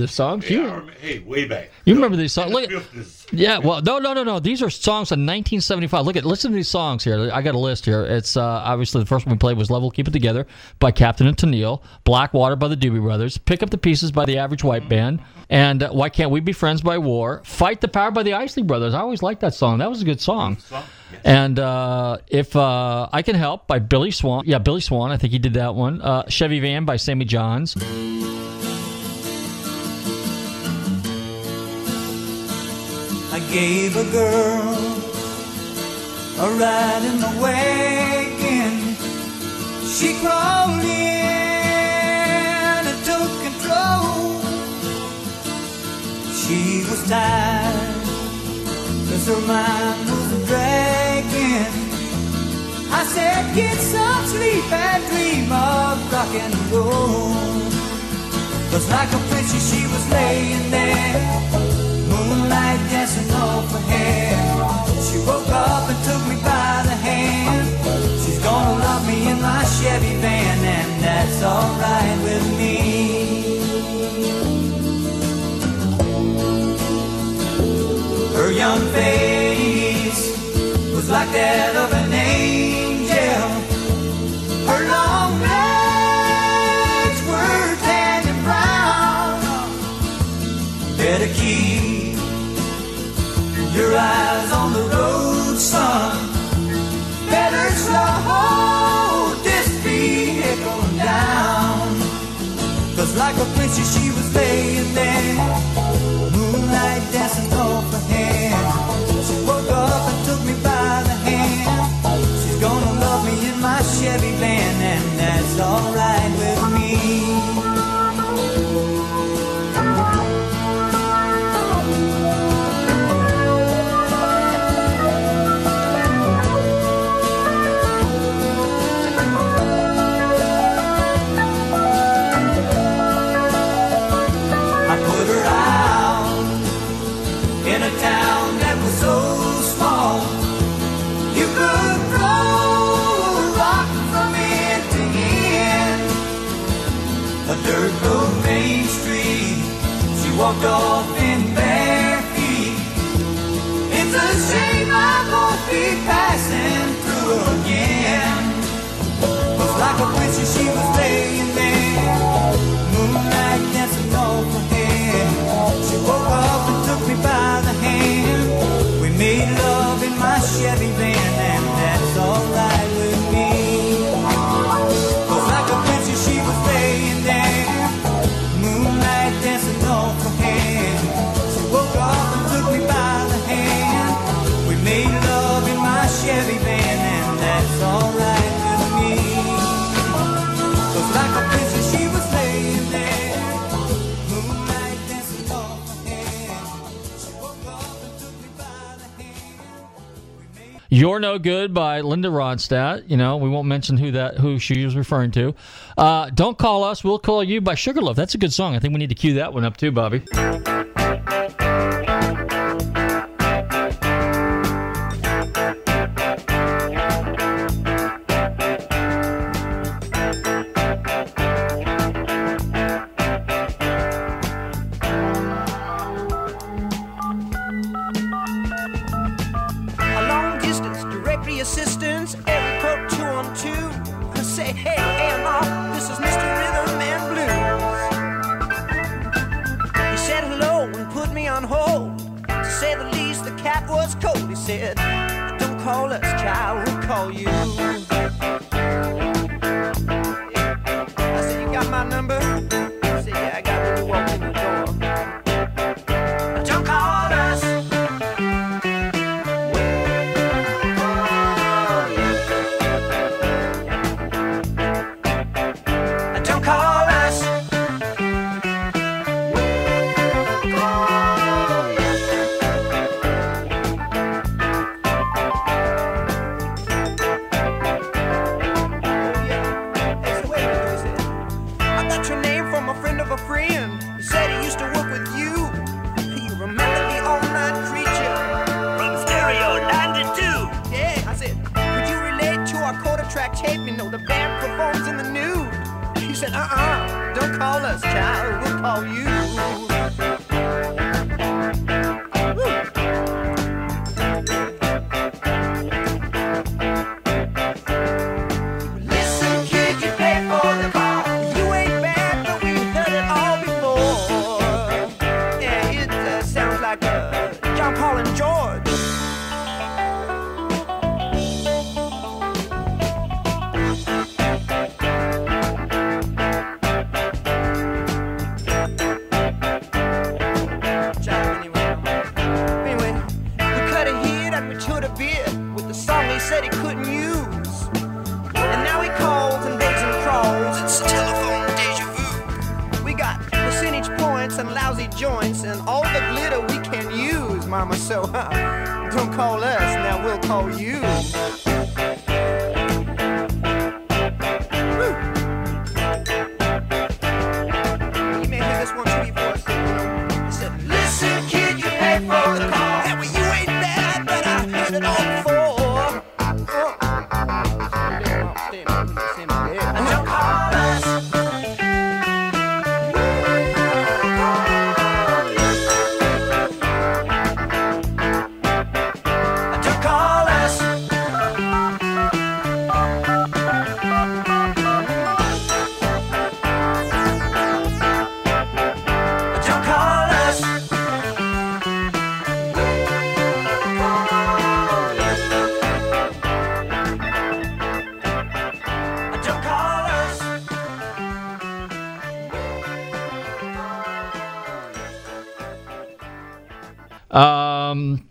this song? Yeah, you, remember- hey, way back. you remember these songs? Look, yeah. Well, no, no, no, no. These are songs in 1975. Look at, listen to these songs here. I got a list here. It's uh, obviously the first one we played was "Love Will Keep It Together" by Captain and Tennille, "Blackwater" by the Doobie Brothers, "Pick Up the Pieces" by the Average White Band, and uh, "Why Can't We Be Friends" by War, "Fight the Power" by the Isley Brothers. I always liked that song. That was a good song. And uh, if uh, I can help by Billy Swan, yeah, Billy Swan. I think he did that one. Uh, Chevy Van by Sammy Johns. Gave a girl a ride in the wagon. She crawled in and took control. She was tired, cause her mind was dragging. I said, get some sleep and dream of rock and roll. Cause like a princess she was laying there, moonlight dancing hair. She woke up and took me by the hand. She's gonna love me in my Chevy van, and that's alright with me. Her young face was like that of an angel. Her long legs were tan and brown. Better keep your eyes on the road, son. Better slow this vehicle down. Cause like a princess she was laying there She walked off in bare feet. It's a shame I won't be passing through again. Was like a princess, she was You're No Good by Linda Ronstadt. You know, we won't mention who that who she was referring to. Uh, Don't Call Us, We'll Call You by Sugarloaf. That's a good song. I think we need to cue that one up too, Bobby. Track tape? You know the band performs in the nude. He said, uh-uh, don't call us, child. We'll call you.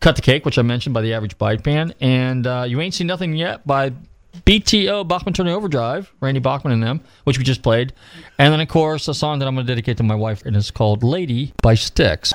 Cut the Cake, which I mentioned by the Average White Band, and uh, You Ain't Seen Nothing Yet by BTO Bachman Turner Overdrive, Randy Bachman and them, which we just played. And then, of course, a song that I'm going to dedicate to my wife, and it's called Lady by Styx.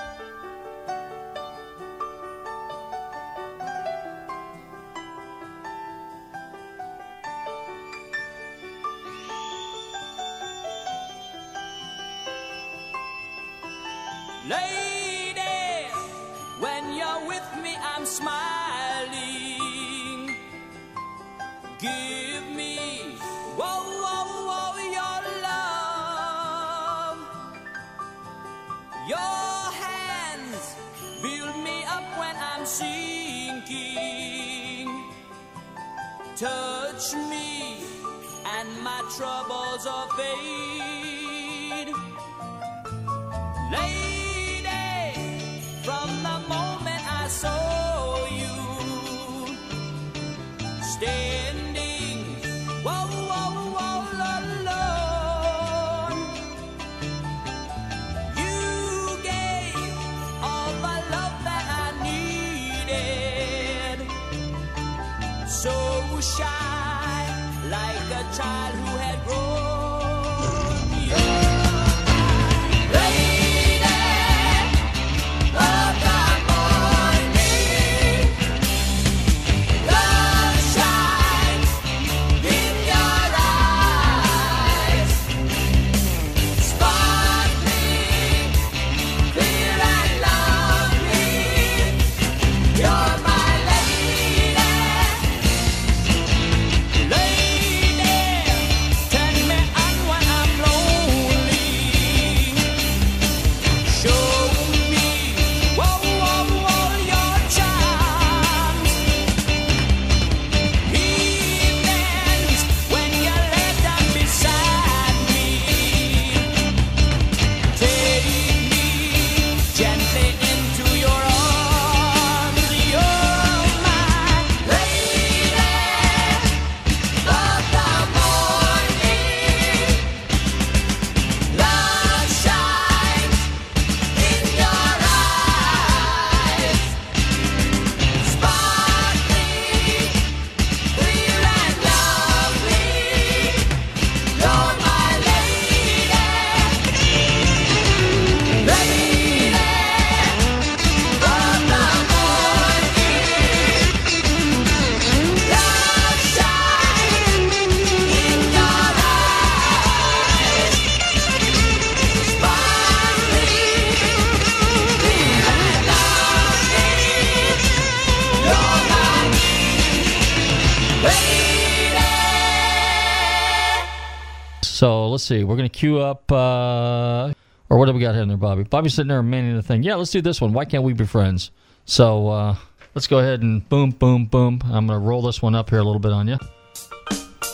see. We're going to queue up, uh, or what do we got in there, Bobby? Bobby's sitting there manning the thing. Yeah, let's do this one. Why can't we be friends? So uh, let's go ahead and boom, boom, boom. I'm going to roll this one up here a little bit on you.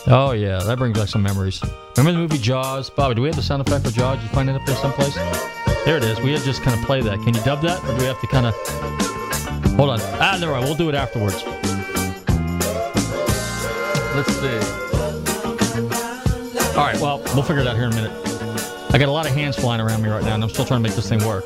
Oh, yeah, that brings back some memories. Remember the movie Jaws? Bobby, do we have the sound effect for Jaws? Did you find it up there someplace? There it is. We have just kind of play that. Can you dub that, or do we have to kind of. Hold on. Ah, never mind. We'll do it afterwards. Let's see. All right, well, we'll figure it out here in a minute. I got a lot of hands flying around me right now, and I'm still trying to make this thing work.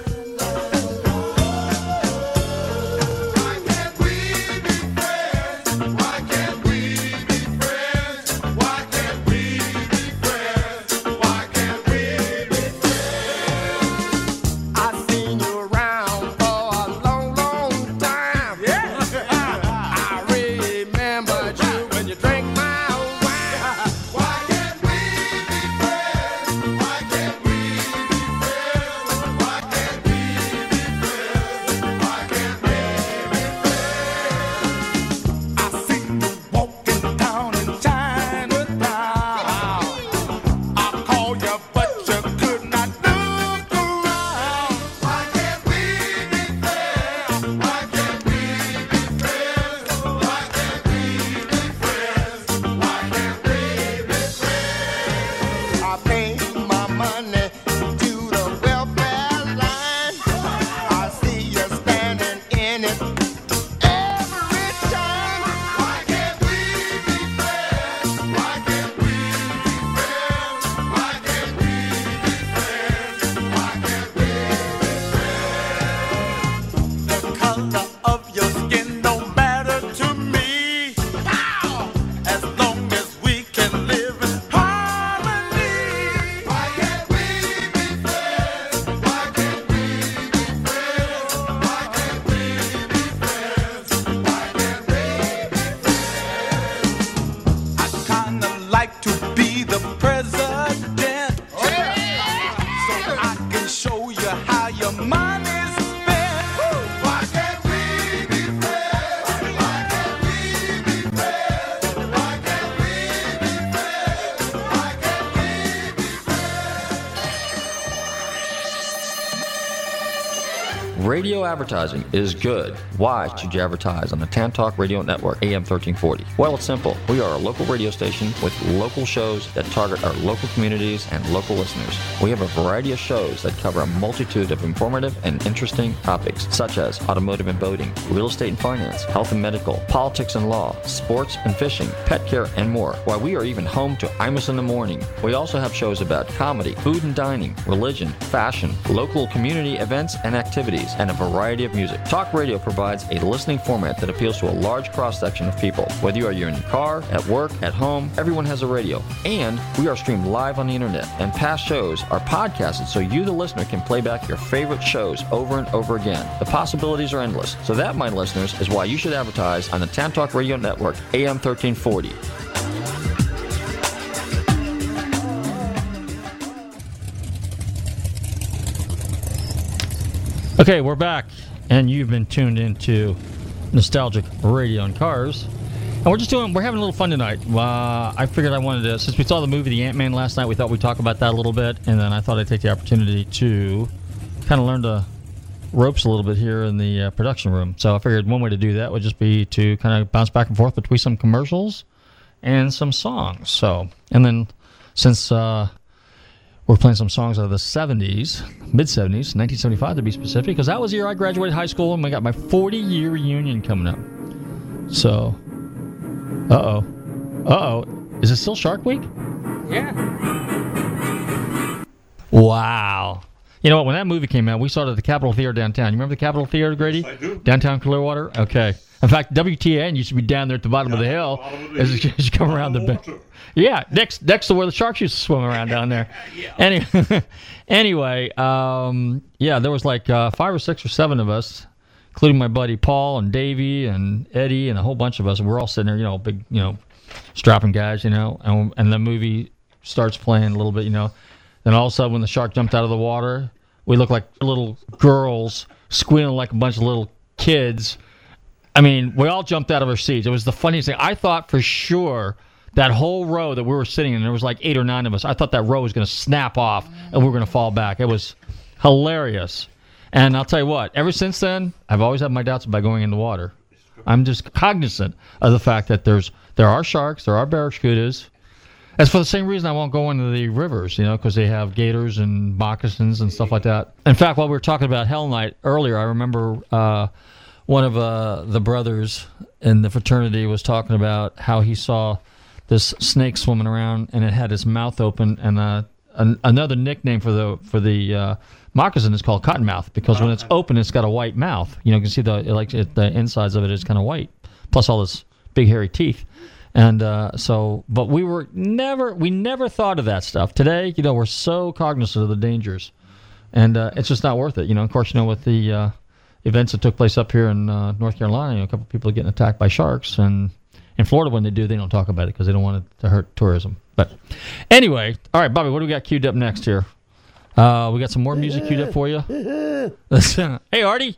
Advertising is good. Why should you advertise on the Tan Talk Radio Network, AM 1340? Well, it's simple. We are a local radio station with local shows that target our local communities and local listeners. We have a variety of shows that cover a multitude of informative and interesting topics, such as automotive and boating, real estate and finance, health and medical, politics and law, sports and fishing, pet care, and more. Why, we are even home to Imus in the Morning. We also have shows about comedy, food and dining, religion, fashion, local community events and activities, and a variety of music. Talk radio provides a listening format that appeals to a large cross section of people. Whether you are in your car, at work, at home, everyone has a radio. And we are streamed live on the internet. And past shows are podcasted so you, the listener, can play back your favorite shows over and over again. The possibilities are endless. So that, my listeners, is why you should advertise on the Tan Talk Radio Network, AM 1340. Okay, we're back, and you've been tuned into nostalgic radio and cars, and we're just doing. We're having a little fun tonight. Uh, I figured I wanted to, since we saw the movie The Ant Man last night, we thought we'd talk about that a little bit, and then I thought I'd take the opportunity to kind of learn the ropes a little bit here in the uh, production room. So I figured one way to do that would just be to kind of bounce back and forth between some commercials and some songs. So, and then since uh, we're playing some songs out of the 70s, mid 70s, 1975 to be specific, because that was the year I graduated high school and we got my 40 year reunion coming up. So, uh oh. Uh oh. Is it still Shark Week? Yeah. Wow. You know what? When that movie came out, we saw it at the Capitol Theater downtown. You remember the Capitol Theater, Grady? I do. Downtown Clearwater? Okay. In fact, WTAN used to be down there at the bottom of the hill as you, as you come around the bend. Yeah, next next to where the sharks used to swim around down there. Anyway, anyway, um, yeah, there was like uh, five or six or seven of us, including my buddy Paul and Davey and Eddie and a whole bunch of us. We're all sitting there, you know, big, you know, strapping guys, you know. And, and the movie starts playing a little bit, you know. Then all of a sudden, when the shark jumped out of the water, we looked like little girls squealing like a bunch of little kids. I mean, we all jumped out of our seats. It was the funniest thing. I thought for sure that whole row that we were sitting in, there was like eight or nine of us. I thought that row was going to snap off and we were going to fall back. It was hilarious. And I'll tell you what, ever since then, I've always had my doubts about going in the water. I'm just cognizant of the fact that there's there are sharks, there are barracudas. That's for the same reason I won't go into the rivers, you know, because they have gators and moccasins and stuff like that. In fact, while we were talking about Hell Night earlier, I remember uh, one of uh, the brothers in the fraternity was talking about how he saw this snake swimming around and it had its mouth open and uh, an, another nickname for the for the uh, moccasin is called cottonmouth because when it's open it's got a white mouth. You know you can see the like it, the insides of it is kind of white plus all this big hairy teeth. And uh, so but we were never we never thought of that stuff. Today you know we're so cognizant of the dangers and uh, it's just not worth it you know. Of course you know with the uh, events that took place up here in uh, North Carolina you know, a couple people are getting attacked by sharks and in Florida, when they do, they don't talk about it because they don't want it to hurt tourism. But anyway, all right, Bobby, what do we got queued up next here? Uh, we got some more music queued up for you. Hey Artie,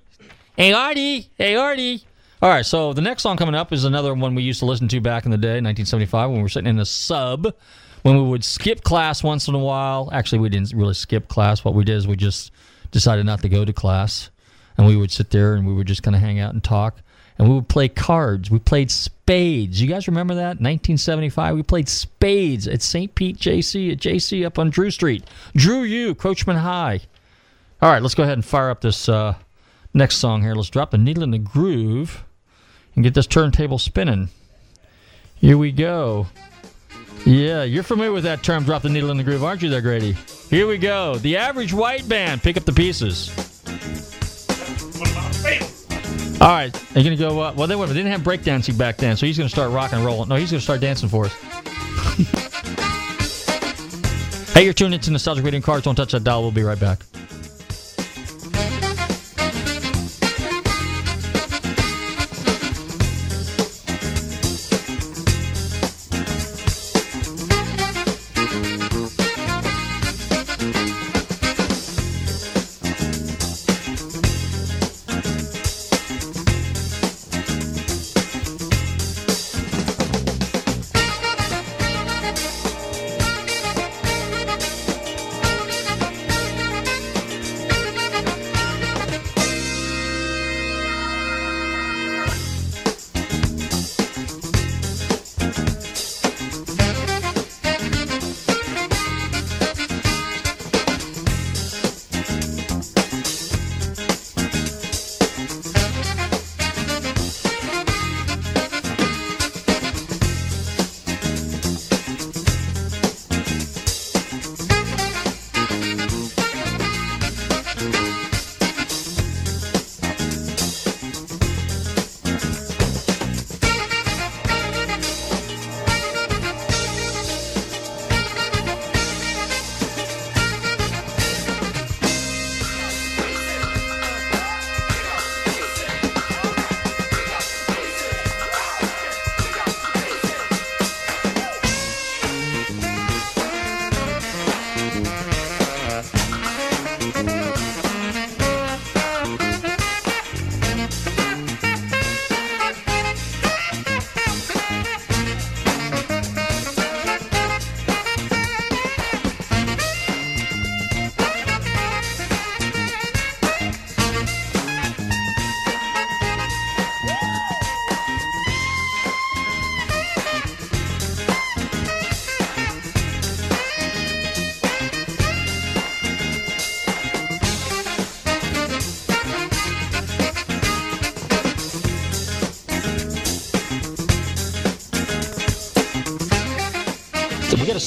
hey Artie, hey Artie. All right, so the next song coming up is another one we used to listen to back in the day, 1975, when we were sitting in a sub. When we would skip class once in a while. Actually, we didn't really skip class. What we did is we just decided not to go to class, and we would sit there and we would just kind of hang out and talk and we would play cards. We played spades. You guys remember that? 1975, we played spades at St. Pete JC at JC up on Drew Street. Drew U, Coachman High. All right, let's go ahead and fire up this uh, next song here. Let's drop the needle in the groove and get this turntable spinning. Here we go. Yeah, you're familiar with that term, drop the needle in the groove, aren't you there, Grady? Here we go. The average white band, pick up the pieces. All right, you gonna go? Uh, well, they, didn't have breakdancing back then, so he's gonna start rock and rolling. No, he's gonna start dancing for us. hey, you're tuned into Nostalgic Radio Cars. Don't touch that dial. We'll be right back.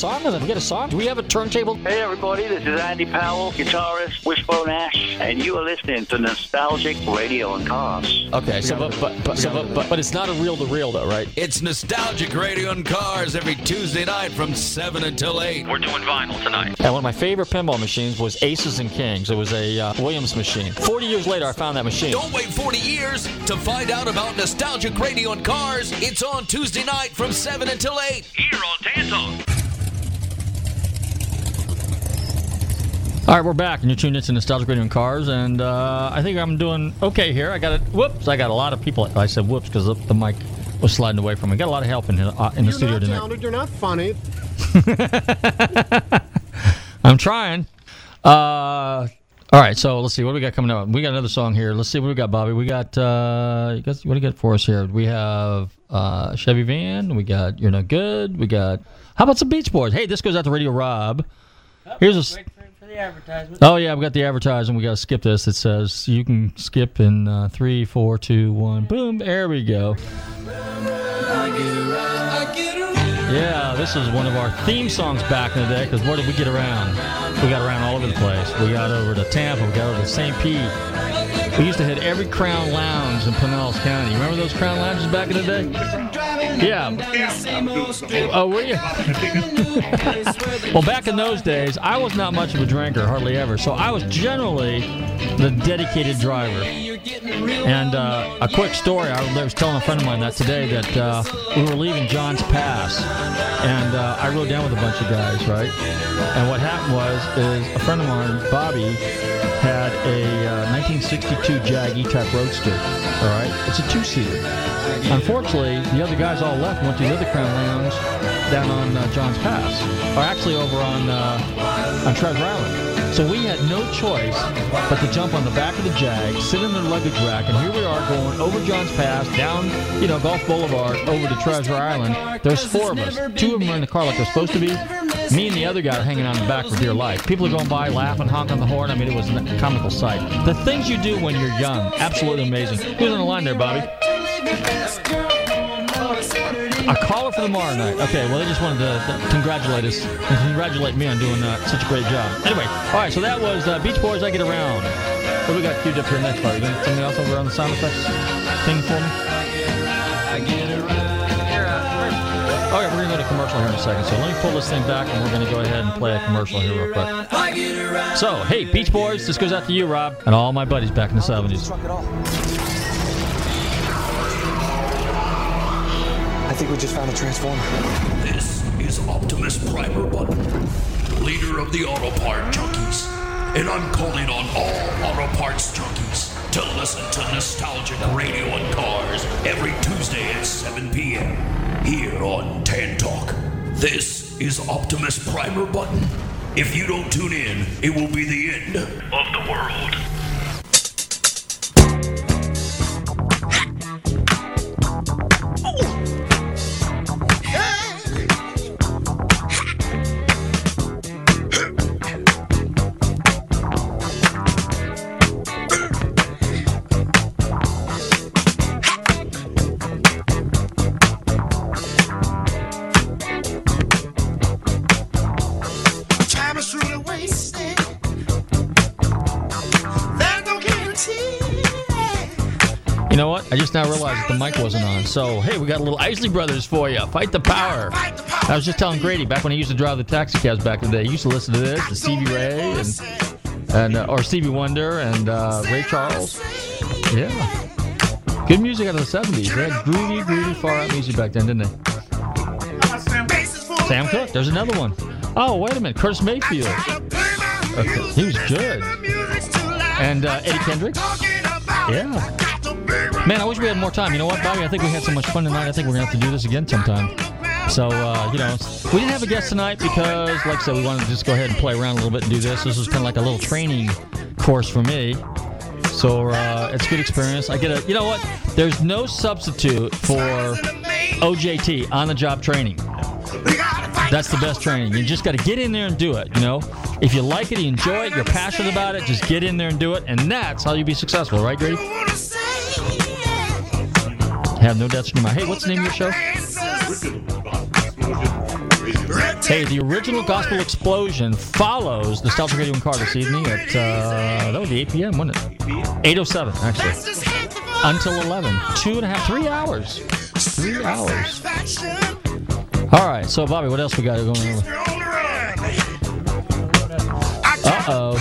Song? We got a song? Do we have a turntable? Hey everybody, this is Andy Powell, guitarist, Wishbone Ash, and you are listening to Nostalgic Radio and Cars. Okay, so but but but, so, but, but but it's not a reel to reel though, right? It's Nostalgic Radio and Cars every Tuesday night from 7 until 8. We're doing vinyl tonight. And one of my favorite pinball machines was Aces and Kings. It was a uh, Williams machine. Forty years later, I found that machine. Don't wait 40 years to find out about Nostalgic Radio and Cars. It's on Tuesday night from 7 until 8. Here on Tantalk. All right, we're back, and you're tuned into Nostalgic Radio and Cars, and uh, I think I'm doing okay here. I got it. Whoops! I got a lot of people. I said whoops because the, the mic was sliding away from me. Got a lot of help in here, uh, in the You're studio not tonight. talented. You're not funny. I'm trying. Uh, all right, so let's see what do we got coming up. We got another song here. Let's see what we got, Bobby. We got uh, you got what do you got for us here? We have uh, Chevy Van. We got You're Not Good. We got how about some Beach Boys? Hey, this goes out to Radio Rob. Here's a. advertisement. Oh yeah, we got the advertising. We got to skip this. It says you can skip in uh, three, four, two, one. Boom. There we go. Yeah, this is one of our theme songs back in the day. Because where did we get around? We got around all over the place. We got over to Tampa. We got over to St. Pete. We used to hit every Crown Lounge in Pinellas County. Remember those Crown Lounges back in the day? Yeah. Oh, were you? well, back in those days, I was not much of a drinker, hardly ever. So I was generally the dedicated driver. And uh, a quick story, I was telling a friend of mine that today that uh, we were leaving John's Pass, and uh, I rode down with a bunch of guys, right? And what happened was, is a friend of mine, Bobby, had a uh, 1962 Jag E-Type Roadster. All right, it's a two-seater. Unfortunately, the other guys all left and went to the other Crown Lounge down on uh, John's Pass, or actually over on uh, on Treasure Island. So we had no choice but to jump on the back of the Jag, sit in the luggage rack, and here we are going over John's Pass, down, you know, Gulf Boulevard, over to Treasure Island. There's four of us. Two of them are in the car like they're supposed to be. Me and the other guy are hanging in the back for dear life. People are going by, laughing, honking the horn. I mean, it was a comical sight. The things you do when you're young, absolutely amazing. Who's on the line there, Bobby? A caller for tomorrow night. Okay, well, they just wanted to congratulate us and congratulate me on doing uh, such a great job. Anyway, all right, so that was uh, Beach Boys, I Get Around. What do we got queued up here next, Bobby? You got something else over on the sound effects thing for me? All right, we're going to go to commercial here in a second. So let me pull this thing back and we're going to go ahead and play a commercial here real quick. So, hey, Beach Boys, this goes out to you, Rob, and all my buddies back in the 70s. I think we just found a transformer. This is Optimus Primer Button, leader of the auto part junkies. And I'm calling on all auto parts junkies to listen to Nostalgic Radio and Cars every Tuesday at 7 p.m. here on Tan Talk. This is Optimus Primer Button. If you don't tune in, it will be the end of the world. Just now realized that the mic wasn't on. So, hey, we got a little Isley Brothers for you. Fight the power. I was just telling Grady back when he used to drive the taxi cabs back in the day. He used to listen to this, to Stevie Ray and and uh, or Stevie Wonder and uh, Ray Charles. Yeah, good music out of the '70s. They had groovy, groovy, far out music back then, didn't they? Sam Cooke. There's another one. Oh, wait a minute, Curtis Mayfield. Okay, he was good. And uh, Eddie Kendricks. Yeah. Man, I wish we had more time. You know what, Bobby? I think we had so much fun tonight. I think we're gonna have to do this again sometime. So, uh, you know, we didn't have a guest tonight because, like I said, we wanted to just go ahead and play around a little bit and do this. This was kind of like a little training course for me. So uh, it's a good experience. I get a, you know what? There's no substitute for OJT, on the job training. That's the best training. You just got to get in there and do it. You know, if you like it, you enjoy it, you're passionate about it, just get in there and do it, and that's how you be successful, right, Grady? Have no doubts in your. Hey, what's the name of your show? Hey, the original Gospel Explosion follows Nostalgic Radio and Car this evening at, uh, that would be 8 p.m., wouldn't it? 8.07, actually. Until 11. Two and a half, three hours. Three hours. All right, so Bobby, what else we got going on? Uh oh.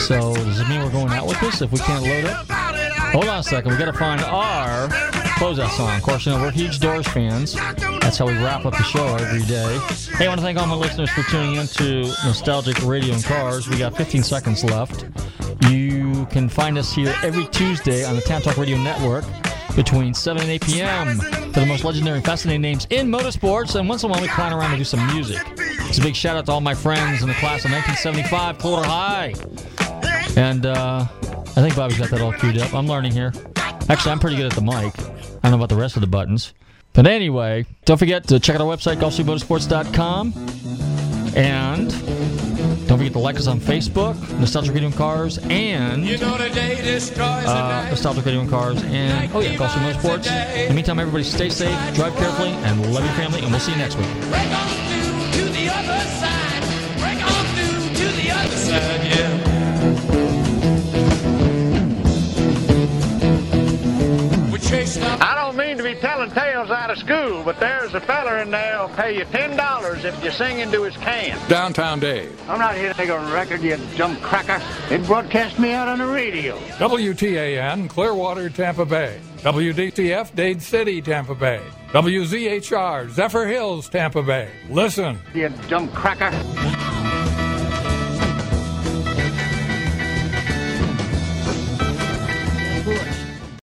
So does it mean we're going out with this if we can't load it? Hold on a second. We got to find our closeout song. Of course, you know we're huge Doors fans. That's how we wrap up the show every day. Hey, I want to thank all my listeners for tuning in to Nostalgic Radio and Cars. We got 15 seconds left. You can find us here every Tuesday on the Tan Talk Radio Network between 7 and 8 p.m. for the most legendary and fascinating names in motorsports. And once in a while, we clown around and do some music. It's a big shout out to all my friends in the class of 1975, Clearwater High. And uh, I think Bobby's got that all queued up. I'm learning here. Actually, I'm pretty good at the mic. I don't know about the rest of the buttons. But anyway, don't forget to check out our website, GulfstreamMotorsports.com. And don't forget to like us on Facebook, Nostalgic Radio and Cars, and You know uh. Nostalgic Radio Cars, and oh yeah, Gulfstream Motorsports. In the meantime, everybody stay safe, drive carefully, and love your family, and we'll see you next week. I don't mean to be telling tales out of school, but there's a feller in there who'll pay you ten dollars if you sing into his can. Downtown Dave. I'm not here to take a record, you dumb cracker. It broadcast me out on the radio. WTAN, Clearwater, Tampa Bay. WDCF, Dade City, Tampa Bay. WZHR, Zephyr Hills, Tampa Bay. Listen. You dumb cracker.